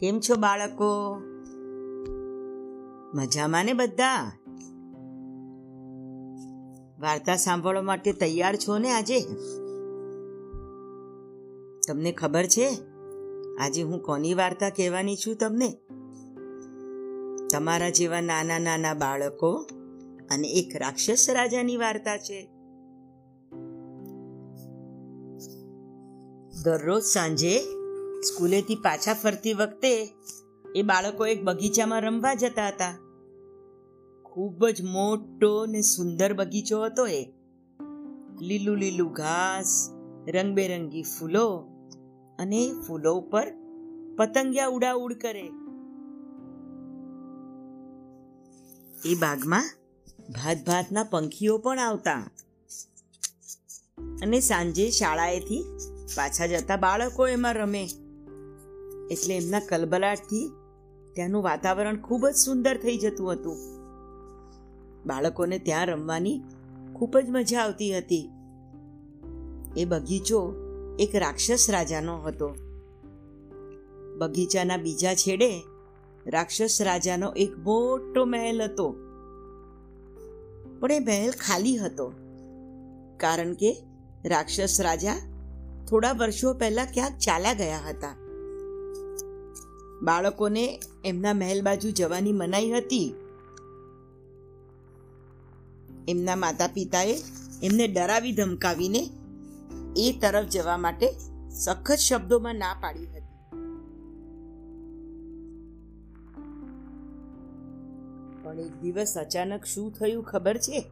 કેમ છો બાળકો? મજામાં ને બધા? વાર્તા સાંભળવા માટે તૈયાર છો ને આજે? તમને ખબર છે? આજે હું કોની વાર્તા કહેવાની છું તમને? તમારા જેવા નાના નાના બાળકો અને એક રાક્ષસ રાજાની વાર્તા છે. દરરોજ સાંજે સ્કૂલેથી પાછા ફરતી વખતે એ બાળકો એક બગીચામાં રમવા જતા હતા. ખૂબ જ મોટો ને સુંદર બગીચો હતો એ. લીલું લીલું ઘાસ, રંગબેરંગી ફૂલો અને ફૂલો ઉપર પતંગિયા ઉડાઉડ કરે. એ બાગમાં ભાત ભાતના પંખીઓ પણ આવતા. અને સાંજે શાળાએથી પાછા જતા બાળકો એમાં રમે. એટલે એમના કલબલાટથી ત્યાંનું વાતાવરણ ખૂબ જ સુંદર થઈ જતું હતું. બાળકોને ત્યાં રમવાની ખૂબ જ મજા આવતી હતી. એ બગીચો એક રાક્ષસ રાજાનો હતો. બગીચાના બીજા છેડે રાક્ષસ રાજાનો એક મોટો મહેલ હતો. પણ એ મહેલ ખાલી હતો. કારણ કે રાક્ષસ રાજા થોડા વર્ષો પહેલા ક્યાંક ચાલ્યા ગયા હતા. બાળકોને એમના મહેલ બાજુ જવાની મનાઈ હતી. એમના માતા પિતાએ એમને ડરાવી ધમકાવીને એ તરફ જવા માટે સખત શબ્દોમાં ના પાડી હતી. પણ એક દિવસ અચાનક શું થયું ખબર છે?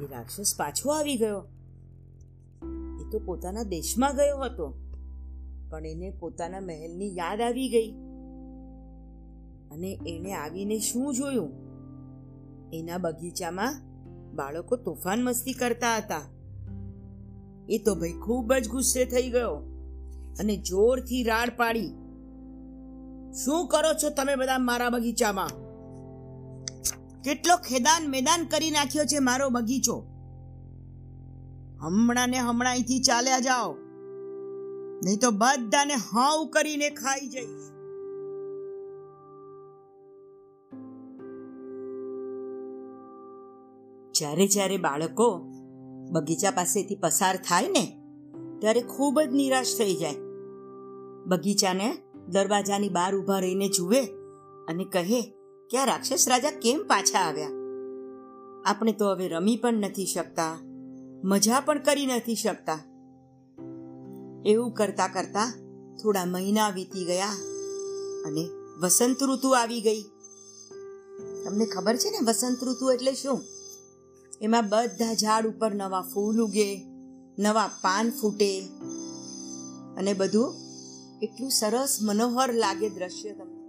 એ રાક્ષસ પાછો આવી ગયો. એ તો પોતાના દેશમાં ગયો હતો. પણ એને પોતાના મહેલની યાદ આવી ગઈ. અને એને આવીને શું જોયું? એના બગીચામાં બાળકો તોફાન મસ્તી કરતા હતા. એ તો ભાઈ ખૂબ જ ગુસ્સે થઈ ગયો અને જોરથી રાડ પાડી. શું કરો છો તમે બધા મારા બગીચામાં? કેટલો ખેદાન મેદાન કરી નાખ્યો છે મારો બગીચો? હમણાં ને હમણાં અહીંથી ચાલ્યા જાઓ. નહીં તો બધાને હાવ કરીને ખાઈ જઈશ. જ્યારે જ્યારે બાળકો બગીચા પાસેથી પસાર થાય ને, ત્યારે ખૂબ જ નિરાશ થઈ જાય. બગીચાને દરવાજાની બહાર ઊભા રહીને જુએ અને કહે કે આ રાક્ષસ રાજા કેમ પાછા આવ્યા? આપણે તો હવે રમી પણ નથી શકતા, મજા પણ કરી નથી શકતા. એવું કરતા કરતા થોડા મહિના વીતી ગયા અને વસંત ઋતુ આવી ગઈ. તમને ખબર છે ને વસંત ઋતુ એટલે શું? એમાં બધા ઝાડ ઉપર નવા ફૂલ ઉગે, નવા પાન ફૂટે અને બધું એટલું સરસ મનોહર લાગે દ્રશ્ય તમને.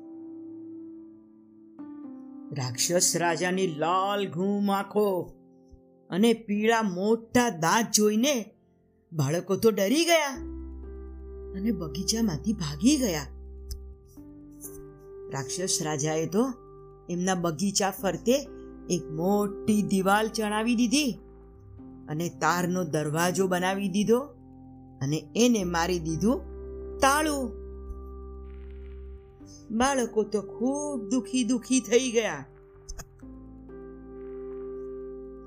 રાક્ષસ રાજાની લાલ ઘૂમ આંખો અને પીળા મોટા દાંત જોઈને બાળકો તો ડરી ગયા. અને બગીચામાંથી ભાગી ગયા. રાક્ષસ રાજાએ તો એમના બગીચા ફરતે એક મોટી દિવાલ ચણાવી દીધી અને તારનો દરવાજો બનાવી દીધો અને એને મારી દીધું તાળું. બાળકો તો ખૂબ દુખી દુખી થઈ ગયા.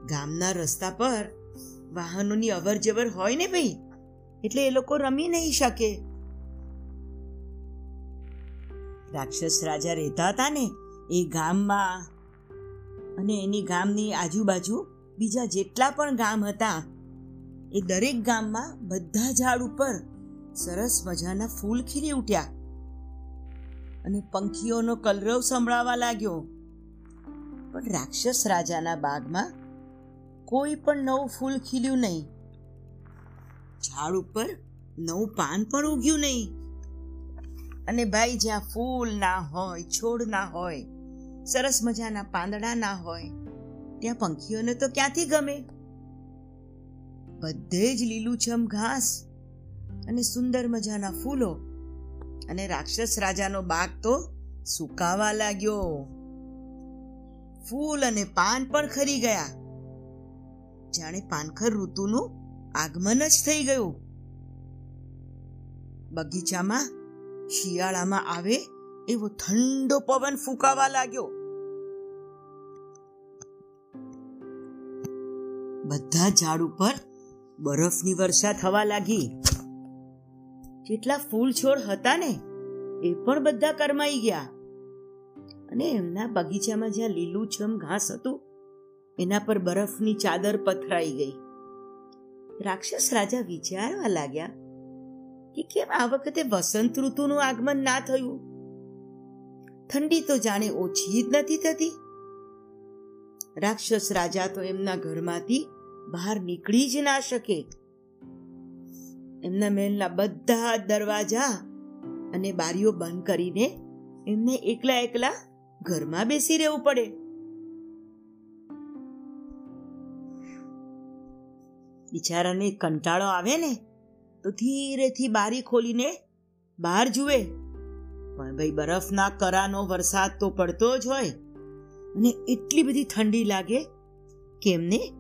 ગામના રસ્તા પર વાહનોની અવર જવર હોય ને ભાઈ? એટલે એ લોકો રમી નહીં શકે. રાક્ષસ રાજા રહેતા હતા ને, એ ગામમાં અને એની ગામની આજુબાજુ બીજા જેટલા પણ ગામ હતા, એ દરેક ગામમાં બધા ઝાડ ઉપર સરસ મજાના ફૂલ ખીલી ઉઠ્યા. અને પંખીઓનો કલરવ સંભળાવા લાગ્યો. પણ રાક્ષસ રાજાના બાગમાં કોઈ પણ નવું ફૂલ ખીલ્યું નહીં. ઝાડ ઉપર નવું પાન પણ ઉગ્યું નહીં. અને ભાઈ, જ્યાં ફૂલ ના હોય, છોડ ના હોય, સરસ મજાના પાંદડા ના હોય, ત્યાં પંખીઓને તો ક્યાંથી ગમે? બધે જ લીલુંછમ ઘાસ અને સુંદર મજાના ફૂલો. અને રાક્ષસ રાજાનો બાગ તો સુકાવા લાગ્યો. ફૂલ અને પાન પણ ખરી ગયા. જાણે પાનખર ઋતુનું આગમન જ થઈ ગયું. બગીચામાં શિયાળામાં આવે એવો ઠંડો પવન ફૂંકાવા લાગ્યો. બધા ઝાડ ઉપર બરફની વર્ષા થવા લાગી. જેટલા ફૂલ છોડ હતા ને, એ પણ બધા કરમાઈ ગયા. અને એમના બગીચામાં જ્યાં લીલુંછમ ઘાસ હતું, એના પર બરફની ચાદર પથરાઈ ગઈ. રાક્ષસ રાજા વિચારવા લાગ્યા કે કેમ આ વખતે વસંત ઋતુનું આગમન ના થયું? ઠંડી તો જાણે ઓછી જ નથી થતી. રાક્ષસ રાજા તો એમના ઘરમાંથી બહાર નીકળી જ ના શકે. એમના મહેલના બધા દરવાજા અને બારીઓ બંધ કરીને એમને એકલા એકલા ઘરમાં બેસી રહેવું પડે. બિચારાને કંટાળો આવે ને, તો ધીરેથી બારી ખોલીને બહાર જુએ. પણ ભાઈ બરફના કરાનો વરસાદ તો પડતો જ હોય અને એટલી બધી ઠંડી લાગે કે એમને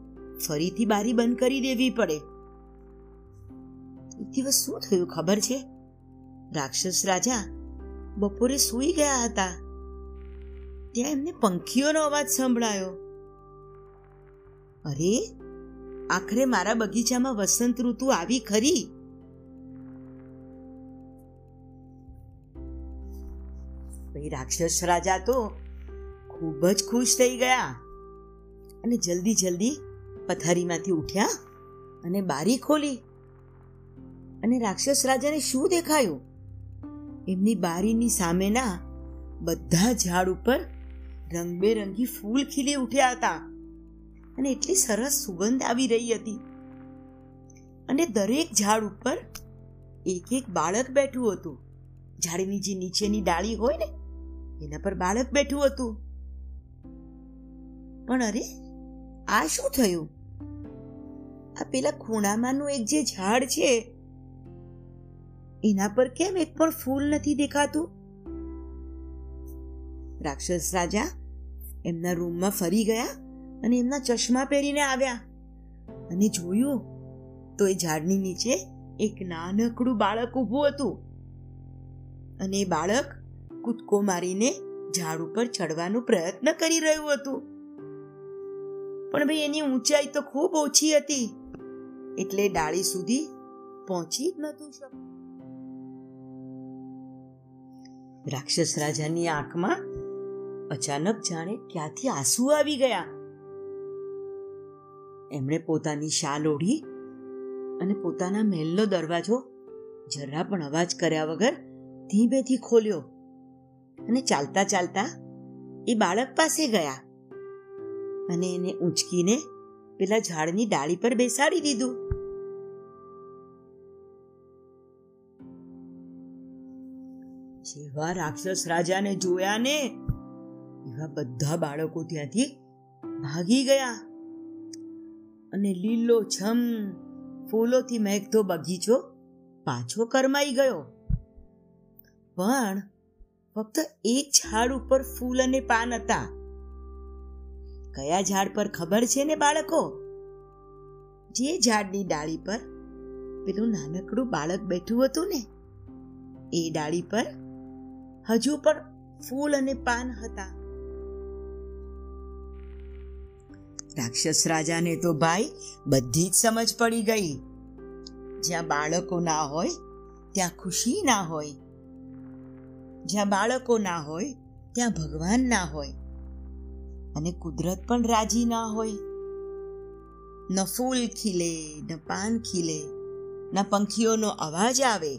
ફરીથી બારી બંધ કરી દેવી પડે. એક દિવસ શું થયું ખબર છે? રાક્ષસ રાજા બપોરે સૂઈ ગયા હતા. ત્યાં એમને પંખીઓનો અવાજ સંભળાયો. અરે આખરે મારા બગીચામાં વસંત ઋતુ આવી ખરી? ભાઈ, રાક્ષસ રાજા તો ખૂબ જ ખુશ થઈ ગયા. અને જલ્દી જલ્દી પથારીમાંથી ઉઠ્યા અને બારી ખોલી. અને રાક્ષસ રાજાને શું દેખાયું? એમની બારીની સામેના બધા ઝાડ ઉપર રંગબેરંગી ફૂલ ખીલી ઉઠ્યા હતા. અને એટલી સરસ સુગંધ આવી રહી હતી. અને દરેક ઝાડ ઉપર એક એક બાળક બેઠું હતું. ઝાડની જે નીચેની ડાળી હોય ને, એના પર બાળક બેઠું હતું. પણ અરે, આ શું થયું? આ પેલા ખૂણામાંનું એક જે ઝાડ છે, એના પર કેમ એક પણ ફૂલ નથી દેખાતું? રાક્ષસ રાજા એમના રૂમમાં ફરી ગયા અને એમના ચશ્મા પહેરીને આવ્યા. અને જોયું તો એ ઝાડની નીચે એક નાનકડું બાળક ઊભું હતું. અને એ બાળક કૂદકો મારીને ઝાડ ઉપર ચડવાનો પ્રયત્ન કરી રહ્યું હતું. પણ ભાઈ, એની ઊંચાઈ તો ખૂબ ઓછી હતી. એટલે ડાળી સુધી પહોંચી જ નતું શકતું રાક્ષસ રાજાની આંખમાં અચાનક જાણે ક્યાંથી આંસુ આવી ગયા. એમણે પોતાની શાલ ઓઢી અને પોતાના મહેલનો દરવાજો જરા પણ અવાજ કર્યા વગર ધીમેથી ખોલ્યો અને ચાલતા ચાલતા એ બાળક પાસે ગયા અને એને ઊંચકીને પેલા ઝાડની ડાળી પર બેસાડી દીધું. જેવા રાક્ષસ રાજાને જોયા ને એવા બધા બાળકો ત્યાંથી ભાગી ગયા. અને લીલો છમ ફૂલોથી મહેકતો બગીચો પાછો કરમાઈ ગયો. પણ ફક્ત એક ઝાડ ઉપર ફૂલ અને પાન હતા. કયા ઝાડ પર ખબર છે ને બાળકો? જે ઝાડની ડાળી પર પેલું નાનકડું બાળક બેઠું હતું ને, એ ડાળી પર હજુ પણ ફૂલ અને પાન હતા. રાક્ષસ રાજાને તો ભાઈ બધી જ સમજ પડી ગઈ. જ્યાં બાળકો ના હોય, ત્યાં ખુશી ના હોય. જ્યાં બાળકો ના હોય, ત્યાં ભગવાન ના હોય. અને કુદરત પણ રાજી ના હોય. ન ફૂલ ખીલે, ન પાન ખીલે, ન પંખીઓનો અવાજ આવે.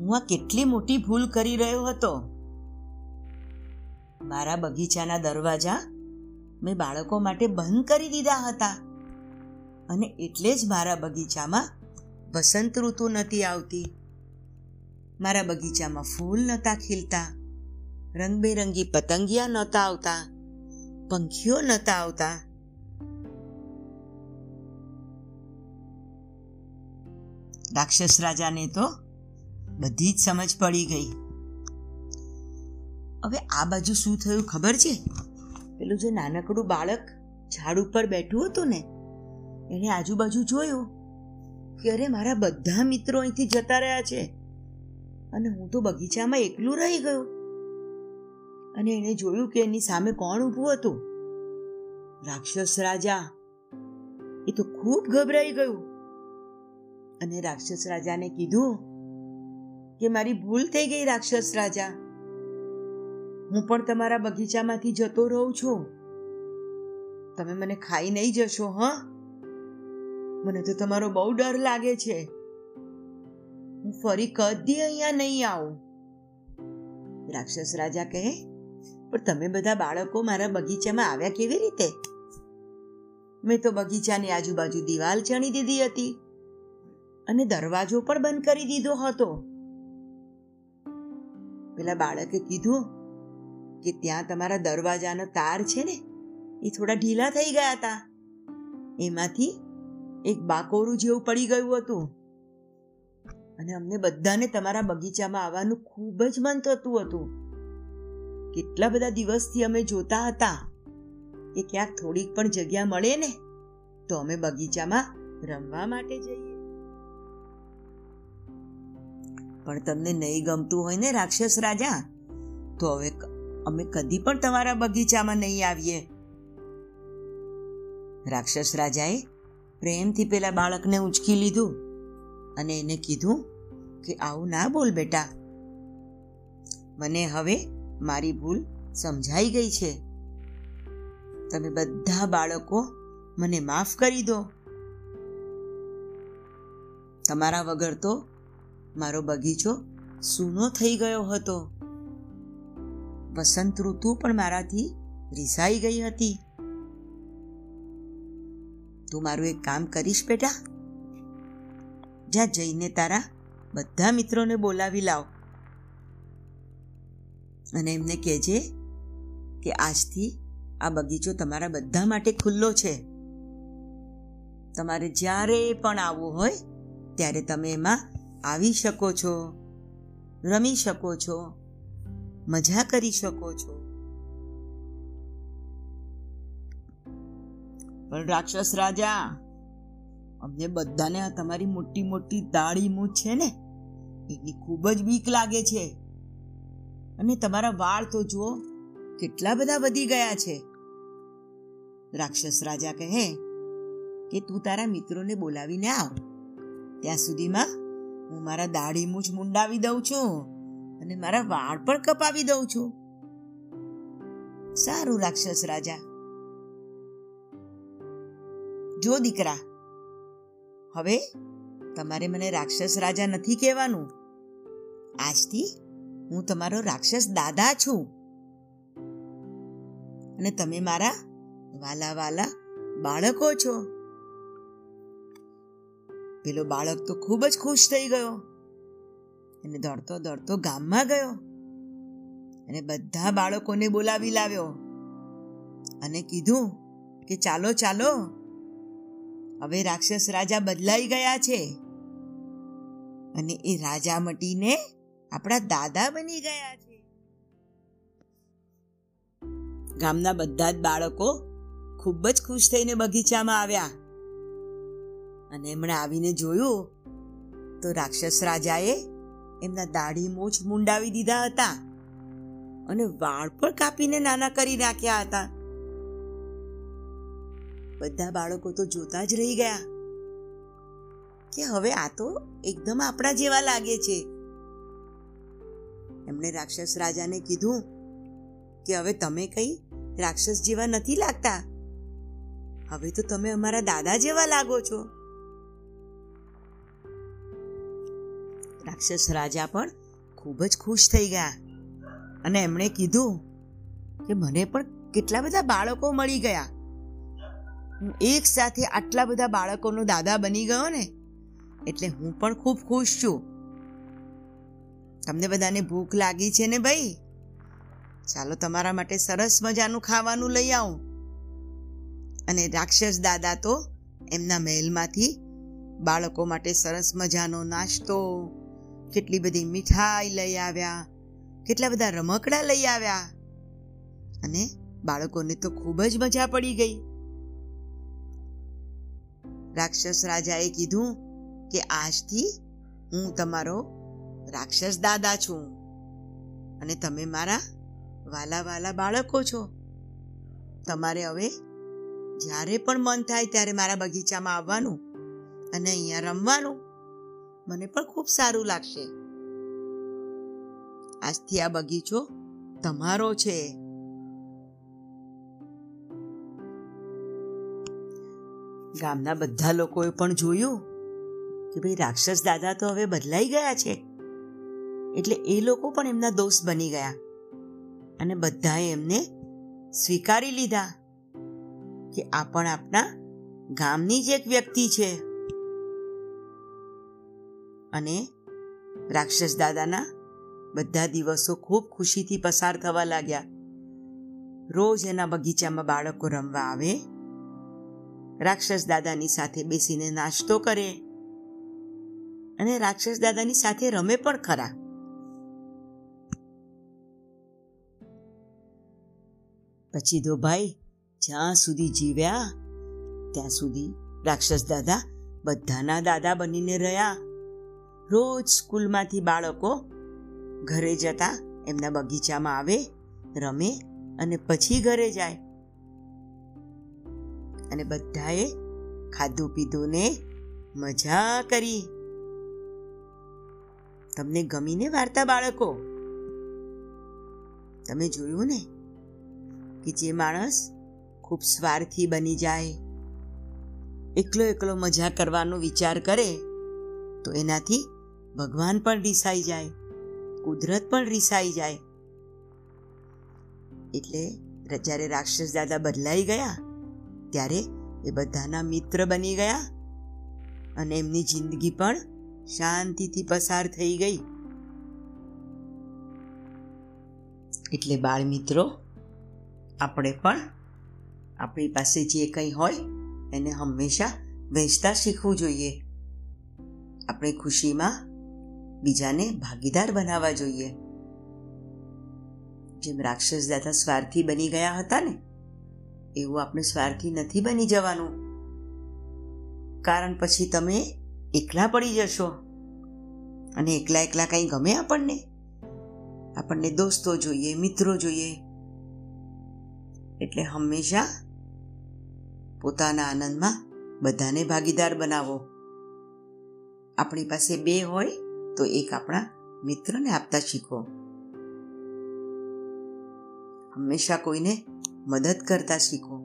હું આ કેટલી મોટી ભૂલ કરી રહ્યો હતો. મારા બગીચાના દરવાજા મેં બાળકો માટે બંધ કરી દીધા હતા. અને એટલે જ મારા બગીચામાં વસંત ઋતુ નથી આવતી. મારા બગીચામાં ફૂલ નહોતા ખીલતા. રંગબેરંગી પતંગિયા નહોતા આવતા. પંખીઓ નહોતા આવતા. રાક્ષસ રાજાને તો બધી જ સમજ પડી ગઈ. હવે આ બાજુ શું થયું ખબર છે? પેલું જે નાનકડું બાળક ઝાડ ઉપર બેઠું હતું ને એને આજુબાજુ જોયું કે અરે મારા બધા મિત્રો અહીંથી જતા રહ્યા છે અને હું તો બગીચામાં એકલું રહી ગયો. અને એણે જોયું કે એની સામે કોણ ઊભું હતું? રાક્ષસ રાજા. એ તો ખૂબ ગભરાઈ ગયું. અને રાક્ષસ રાજાને કીધું કે મારી ભૂલ થઈ ગઈ, રાક્ષસ રાજા. હું પણ તમારા બગીચામાંથી જતો રહું છું. તમે મને ખાઈ નહીં જશો, હ? મને તો તમારો બહુ ડર લાગે છે. હું ફરી કદી અહીંયા નહીં આવું. રાક્ષસ રાજા કહે, પણ તમે બધા બાળકો મારા બગીચામાં આવ્યા કેવી રીતે? મેં તો બગીચાની આજુબાજુ દિવાલ ચણી દીધી હતી અને દરવાજો પણ બંધ કરી દીધો હતો. પેલા બાળકે કીધું કે ત્યાં તમારા દરવાજાનો તાર છે ને, એ થોડા ઢીલા થઈ ગયા હતા એમાંથી એક બાકોરું જેવું પડી ગયું હતું. અને અમને બધાને તમારા બગીચામાં આવવાનું ખૂબ જ મન થતું હતું. કેટલા બધા દિવસથી અમે જોતા હતા કે ક્યાંક થોડીક પણ જગ્યા મળે ને, તો અમે બગીચામાં રમવા માટે જઈએ. પણ તમને નહીં ગમતું હોય ને રાક્ષસ રાજા, તો હવે અમે કદી પણ તમારા બગીચામાં નહીં આવીએ. રાક્ષસ રાજાએ પ્રેમથી પેલા બાળકને ઉંચકી લીધું અને એને કીધું કે, આવું ના બોલ બેટા. મને હવે મારી ભૂલ સમજાઈ ગઈ છે. તમે બધા બાળકો મને માફ કરી દો. તમારા વગર તો મારો બગીચો સૂનો થઈ ગયો હતો. વસંત ઋતુ પણ મારાથી રિસાઈ ગઈ હતી. તું મારું એક કામ કરીશ બેટા. જ્યાં જઈને તારા બધા મિત્રોને બોલાવી લાવ. અને એમને કહેજે કે આજથી આ બગીચો તમારા બધા માટે ખુલ્લો છે. તમારે જ્યારે પણ આવવું હોય ત્યારે તમે એમાં આવી શકો છો, રમી શકો છો. મજા કરી શકો છો. પણ રાક્ષસ રાજા, અમને બધાને આ તમારી મોટી મોટી દાઢી મૂછ છે ને, એની ખૂબ જ બીક લાગે છે. અને તમારા વાળ તો જુઓ, કેટલા બધા વધી ગયા છે. રાક્ષસ રાજા કહે કે તું તારા મિત્રોને બોલાવીને આવ. ત્યાં સુધીમાં હું મારા દાઢી મૂછ મુંડાવી દઉં છું. અને મારા વાળ પણ કપાવી દઉં છું. સારું રાક્ષસ રાજા. જો દીકરા, હવે તમારે મને રાક્ષસ રાજા નથી કહેવાનું. આજથી હું તમારો રાક્ષસ દાદા છું. અને તમે મારા વાલા વાલા બાળકો છો. પેલો બાળક તો ખૂબ જ ખુશ થઈ ગયો. અને દોડતો દોડતો ગામમાં ગયો. અને બધા બાળકોને બોલાવી લાવ્યો. અને કીધું કે ચાલો ચાલો, હવે રાક્ષસ રાજા બદલાઈ ગયા છે. અને એ રાજા મટીને આપણા દાદા બની ગયા છે. ગામના બધા જ બાળકો ખૂબ જ ખુશ થઈને બગીચામાં આવ્યા. અને એમણે આવીને જોયું તો રાક્ષસ રાજાએ એમના દાઢી મોજ મુંડાવી દીધા હતા. અને વાળ પણ કાપીને નાના કરી નાખ્યા હતા. બધા બાળકો તો જોતા જ રહી ગયા કે હવે આ તો એકદમ આપણા જેવા લાગે છે. એમણે રાક્ષસ રાજાને કીધું કે હવે તમે કઈ રાક્ષસ જેવા નથી લાગતા. હવે તો તમે અમારા દાદા જેવા લાગો છો. રાક્ષસ રાજા પણ ખૂબ જ ખુશ થઈ ગયા. અને એમણે કીધું કે મને પણ કેટલા બધા બાળકો મળી ગયા. હું એક સાથે આટલા બધા બાળકોનો દાદા બની ગયો ને, એટલે હું પણ ખૂબ ખુશ છું. તમને બધાને ભૂખ લાગી છે ને ભાઈ? ચાલો તમારા માટે સરસ મજાનું ખાવાનું લઈ આવું. અને રાક્ષસ દાદા તો એમના મહેલમાંથી બાળકો માટે સરસ મજાનો નાસ્તો કેટલી બધી મીઠાઈ લઈ આવ્યા, કેટલા બધા રમકડા લઈ આવ્યા. અને બાળકોને તો ખૂબ જ મજા પડી ગઈ. રાક્ષસ રાજાએ કીધું કે આજથી હું તમારો રાક્ષસ દાદા છું અને તમે મારા વાલા વાલા બાળકો છો. તમારે હવે જ્યારે પણ મન થાય ત્યારે મારા બગીચામાં આવવાનું અને અહીંયા રમવાનું. મને પણ ખૂબ સારું લાગશે. આજથી આ બગીચો તમારો છે. ગામના બધા લોકોએ પણ જોયું કે ભાઈ રાક્ષસ દાદા તો હવે બદલાઈ ગયા છે. એટલે એ લોકો પણ એમના દોસ્ત બની ગયા અને બધાએ એમને સ્વીકારી લીધા કે આ પણ આપણા ગામની જ એક વ્યક્તિ છે. અને રાક્ષસ દાદાના બધા દિવસો ખૂબ ખુશીથી પસાર થવા લાગ્યા. રોજ એના બગીચામાં બાળકો રમવા આવે, રાક્ષસ દાદાની સાથે બેસીને નાસ્તો કરે અને રાક્ષસ દાદાની સાથે રમે પણ ખરા. પછી તો ભાઈ, જ્યાં સુધી જીવ્યા, ત્યાં સુધી રાક્ષસ દાદા બધાના દાદા બનીને રહ્યા. રોજ સ્કૂલમાંથી બાળકો ઘરે જતા એમના બગીચામાં આવે, રમે અને પછી ઘરે જાય. અને બધાએ ખાધું પીધું ને મજા કરી. તમને ગમીને વાર્તા બાળકો? તમે જોયું ને કે જે માણસ ખૂબ સ્વાર્થી બની જાય, એકલો એકલો મજા કરવાનો વિચાર કરે, તો એનાથી ભગવાન પણ રિસાઈ જાય, કુદરત પણ રિસાઈ જાય. એટલે જ્યારે રાક્ષસ દાદા બદલાઈ ગયા, ત્યારે એ બધાના મિત્ર બની ગયા અને એમની જિંદગી પણ શાંતિથી પસાર થઈ ગઈ. એટલે બાળ મિત્રો આપણે પણ આપણી પાસે જે કંઈ હોય, એને હંમેશા વહેંચતા શીખવું જોઈએ. આપણે ખુશીમાં બીજાને ભાગીદાર બનાવવા જોઈએ. જેમ રાક્ષસ દાદા સ્વાર્થી બની ગયા હતા ને, એવું આપણે સ્વાર્થી નથી બની જવાનું. કારણ પછી તમે એકલા પડી જશો અને એકલા એકલા કંઈ ગમે આપણને. આપણને દોસ્તો જોઈએ, મિત્રો જોઈએ. એટલે હંમેશા પોતાના આનંદમાં બધાને ભાગીદાર બનાવો. આપણી પાસે બે હોય તો એક આપણા મિત્રને આપતા શીખો. હંમેશા કોઈને મદદ કરતા શીખો.